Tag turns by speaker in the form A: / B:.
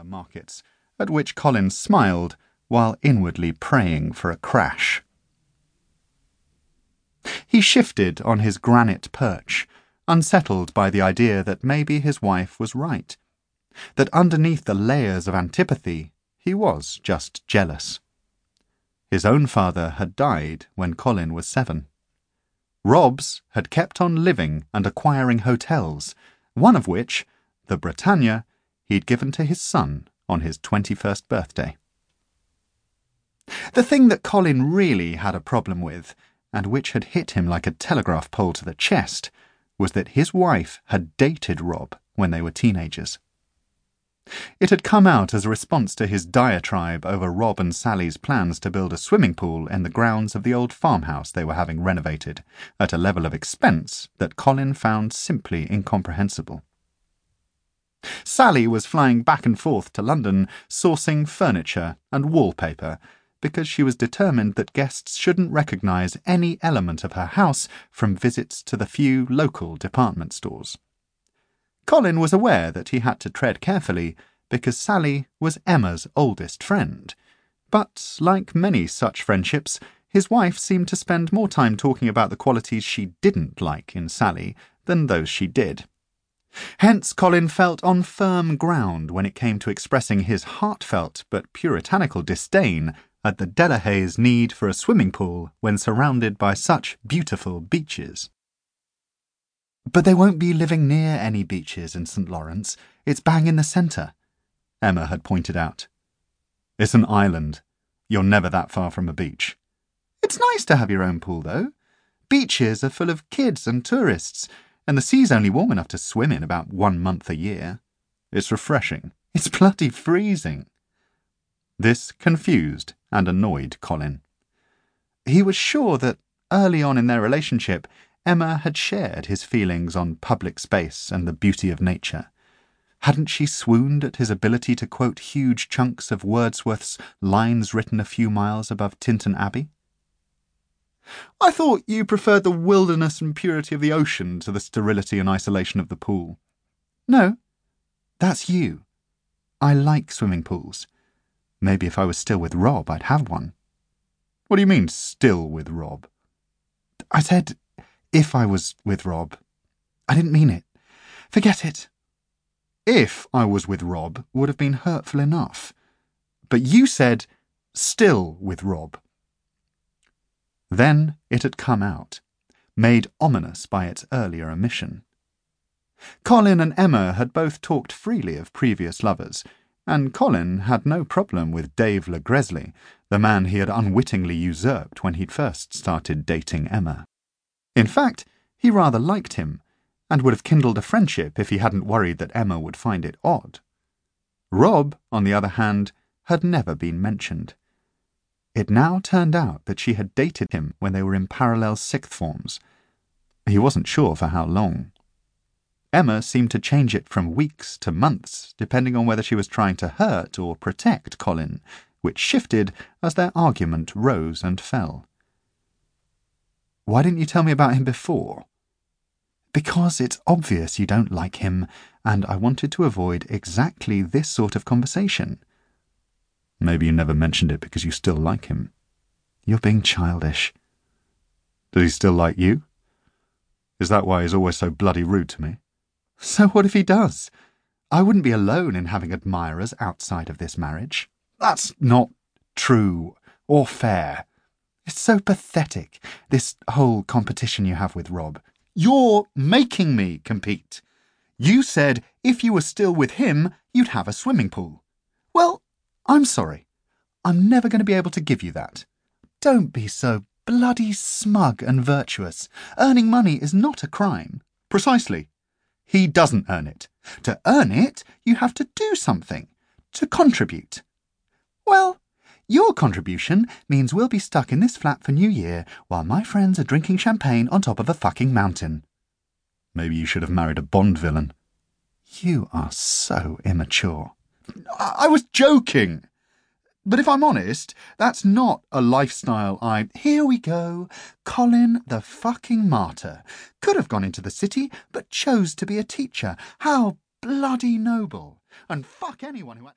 A: the markets, at which Colin smiled while inwardly praying for a crash. He shifted on his granite perch, unsettled by the idea that maybe his wife was right, that underneath the layers of antipathy he was just jealous. His own father had died when Colin was seven. Rob's had kept on living and acquiring hotels, one of which, the Britannia, he'd given to his son on his 21st birthday. The thing that Colin really had a problem with, and which had hit him like a telegraph pole to the chest, was that his wife had dated Rob when they were teenagers. It had come out as a response to his diatribe over Rob and Sally's plans to build a swimming pool in the grounds of the old farmhouse they were having renovated, at a level of expense that Colin found simply incomprehensible. Sally was flying back and forth to London, sourcing furniture and wallpaper, because she was determined that guests shouldn't recognise any element of her house from visits to the few local department stores. Colin was aware that he had to tread carefully because Sally was Emma's oldest friend. But, like many such friendships, his wife seemed to spend more time talking about the qualities she didn't like in Sally than those she did. Hence, Colin felt on firm ground when it came to expressing his heartfelt but puritanical disdain at the de la Haye's need for a swimming pool when surrounded by such beautiful beaches. But they won't be living near any beaches in St. Lawrence. It's bang in the centre, Emma had pointed out. It's an island. You're never that far from a beach. It's nice to have your own pool, though. Beaches are full of kids and tourists, and the sea's only warm enough to swim in about one month a year. It's refreshing. It's bloody freezing. This confused and annoyed Colin. He was sure that early on in their relationship, Emma had shared his feelings on public space and the beauty of nature. Hadn't she swooned at his ability to quote huge chunks of Wordsworth's lines written a few miles above Tintern Abbey? I thought you preferred the wilderness and purity of the ocean to the sterility and isolation of the pool. No, that's you. I like swimming pools. Maybe if I was still with Rob, I'd have one. What do you mean, still with Rob? I said if I was with Rob. I didn't mean it. Forget it. If I was with Rob would have been hurtful enough. But you said, still with Rob. Then it had come out, made ominous by its earlier omission. Colin and Emma had both talked freely of previous lovers, and Colin had no problem with Dave LeGresley, the man he had unwittingly usurped when he'd first started dating Emma. In fact, he rather liked him, and would have kindled a friendship if he hadn't worried that Emma would find it odd. Rob, on the other hand, had never been mentioned. It now turned out that she had dated him when they were in parallel sixth forms. He wasn't sure for how long. Emma seemed to change it from weeks to months, depending on whether she was trying to hurt or protect Colin, which shifted as their argument rose and fell. Why didn't you tell me about him before? Because it's obvious you don't like him, and I wanted to avoid exactly this sort of conversation. Maybe you never mentioned it because you still like him. You're being childish. Does he still like you? Is that why he's always so bloody rude to me? So what if he does? I wouldn't be alone in having admirers outside of this marriage. That's not true or fair. It's so pathetic, this whole competition you have with Rob. You're making me compete. You said if you were still with him, you'd have a swimming pool. I'm sorry. I'm never going to be able to give you that. Don't be so bloody smug and virtuous. Earning money is not a crime. Precisely. He doesn't earn it. To earn it, you have to do something. To contribute. Well, your contribution means we'll be stuck in this flat for New Year while my friends are drinking champagne on top of a fucking mountain. Maybe you should have married a Bond villain. You are so immature. I, was joking. But if I'm honest, that's not a lifestyle I. Here we go. Colin the fucking martyr. Could have gone into the city, but chose to be a teacher. How bloody noble. And fuck anyone who.